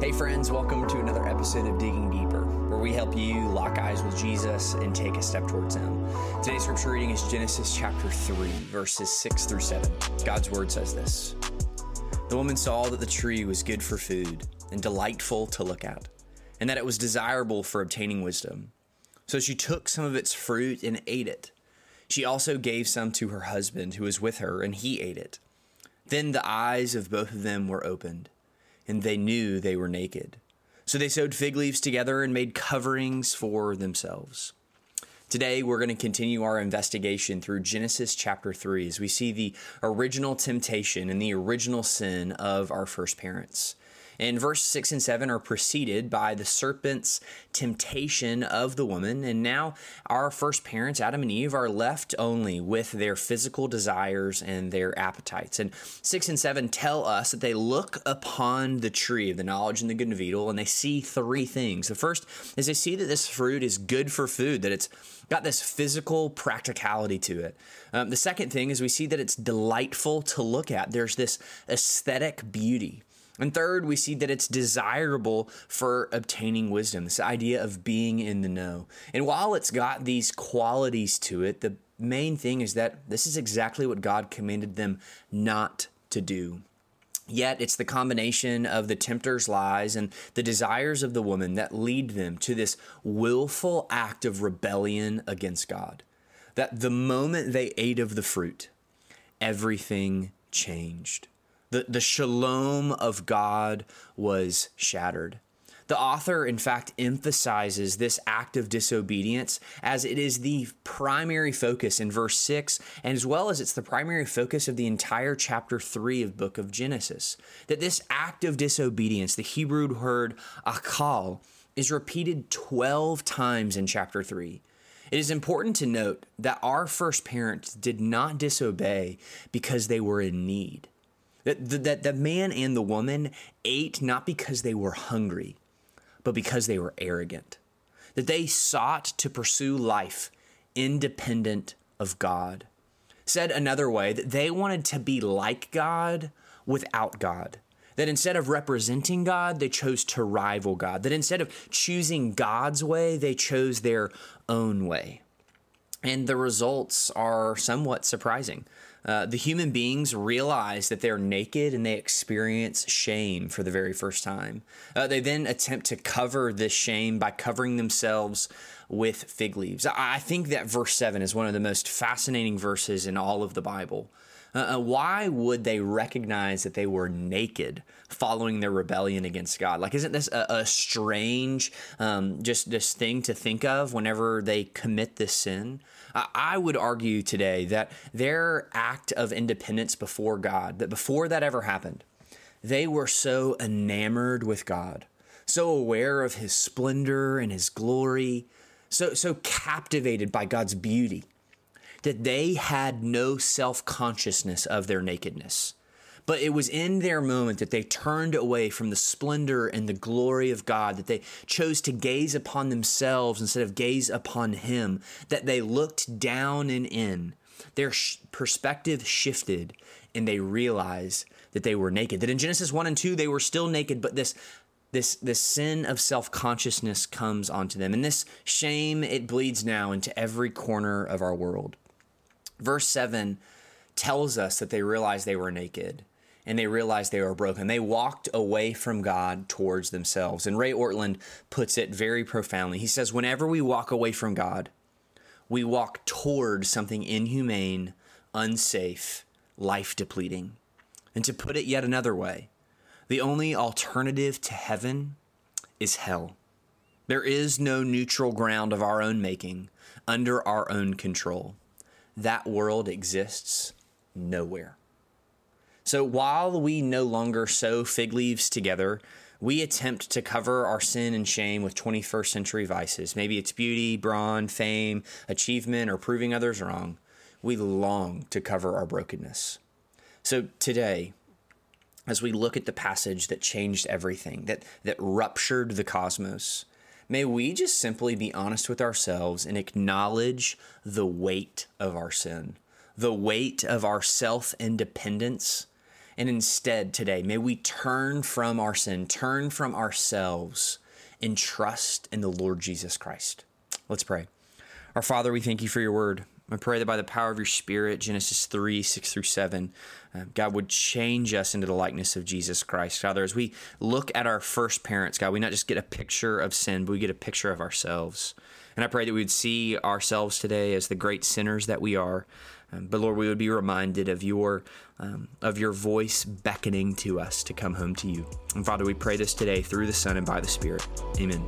Hey, friends, welcome to another episode of Digging Deeper, where we help you lock eyes with Jesus and take a step towards Him. Today's scripture reading is Genesis chapter 3, verses 6 through 7. God's word says this The woman saw that the tree was good for food and delightful to look at, and that it was desirable for obtaining wisdom. So she took some of its fruit and ate it. She also gave some to her husband who was with her, and he ate it. Then the eyes of both of them were opened, and they knew they were naked. So they sewed fig leaves together and made coverings for themselves. Today, we're going to continue our investigation through Genesis chapter 3 as we see the original temptation and the original sin of our first parents. And verse 6 and 7 are preceded by the serpent's temptation of the woman. And now our first parents, Adam and Eve, are left only with their physical desires and their appetites. And 6 and 7 tell us that they look upon the tree of the knowledge and the good and evil and they see three things. The first is they see that this fruit is good for food, that it's got this physical practicality to it. Um, the second thing is we see that it's delightful to look at. There's this aesthetic beauty. And third, we see that it's desirable for obtaining wisdom, this idea of being in the know. And while it's got these qualities to it, the main thing is that this is exactly what God commanded them not to do. Yet it's the combination of the tempter's lies and the desires of the woman that lead them to this willful act of rebellion against God. That the moment they ate of the fruit, everything changed. The, the shalom of God was shattered. The author, in fact, emphasizes this act of disobedience as it is the primary focus in verse 6, and as well as it's the primary focus of the entire chapter 3 of book of Genesis. That this act of disobedience, the Hebrew word akal, is repeated 12 times in chapter 3. It is important to note that our first parents did not disobey because they were in need. That, that the man and the woman ate not because they were hungry, but because they were arrogant. That they sought to pursue life independent of God. Said another way, that they wanted to be like God without God. That instead of representing God, they chose to rival God. That instead of choosing God's way, they chose their own way. And the results are somewhat surprising. Uh, the human beings realize that they're naked and they experience shame for the very first time. Uh, they then attempt to cover this shame by covering themselves with fig leaves. I think that verse 7 is one of the most fascinating verses in all of the Bible. Uh, uh, why would they recognize that they were naked following their rebellion against God? Like, isn't this a, a strange, um, just this thing to think of whenever they commit this sin? Uh, I would argue today that their act of independence before God, that before that ever happened, they were so enamored with God, so aware of His splendor and His glory, so so captivated by God's beauty that they had no self consciousness of their nakedness. But it was in their moment that they turned away from the splendor and the glory of God, that they chose to gaze upon themselves instead of gaze upon Him, that they looked down and in. Their sh- perspective shifted and they realized that they were naked. That in Genesis 1 and 2, they were still naked, but this this this sin of self-consciousness comes onto them and this shame it bleeds now into every corner of our world Verse 7 tells us that they realized they were naked and they realized they were broken. They walked away from God towards themselves. And Ray Ortlund puts it very profoundly. He says, Whenever we walk away from God, we walk toward something inhumane, unsafe, life depleting. And to put it yet another way, the only alternative to heaven is hell. There is no neutral ground of our own making, under our own control that world exists nowhere. So while we no longer sew fig leaves together, we attempt to cover our sin and shame with 21st century vices. Maybe it's beauty, brawn, fame, achievement, or proving others wrong. We long to cover our brokenness. So today, as we look at the passage that changed everything, that, that ruptured the cosmos, May we just simply be honest with ourselves and acknowledge the weight of our sin, the weight of our self independence, And instead, today, may we turn from our sin, turn from ourselves, and trust in the Lord Jesus Christ. Let's pray. Our Father, we thank you for your word. I pray that by the power of your Spirit, Genesis 3 6 through 7, uh, God would change us into the likeness of Jesus Christ. Father, as we look at our first parents, God, we not just get a picture of sin, but we get a picture of ourselves. And I pray that we would see ourselves today as the great sinners that we are. Um, but Lord, we would be reminded of your um, of your voice beckoning to us to come home to you. And Father, we pray this today through the Son and by the Spirit. Amen.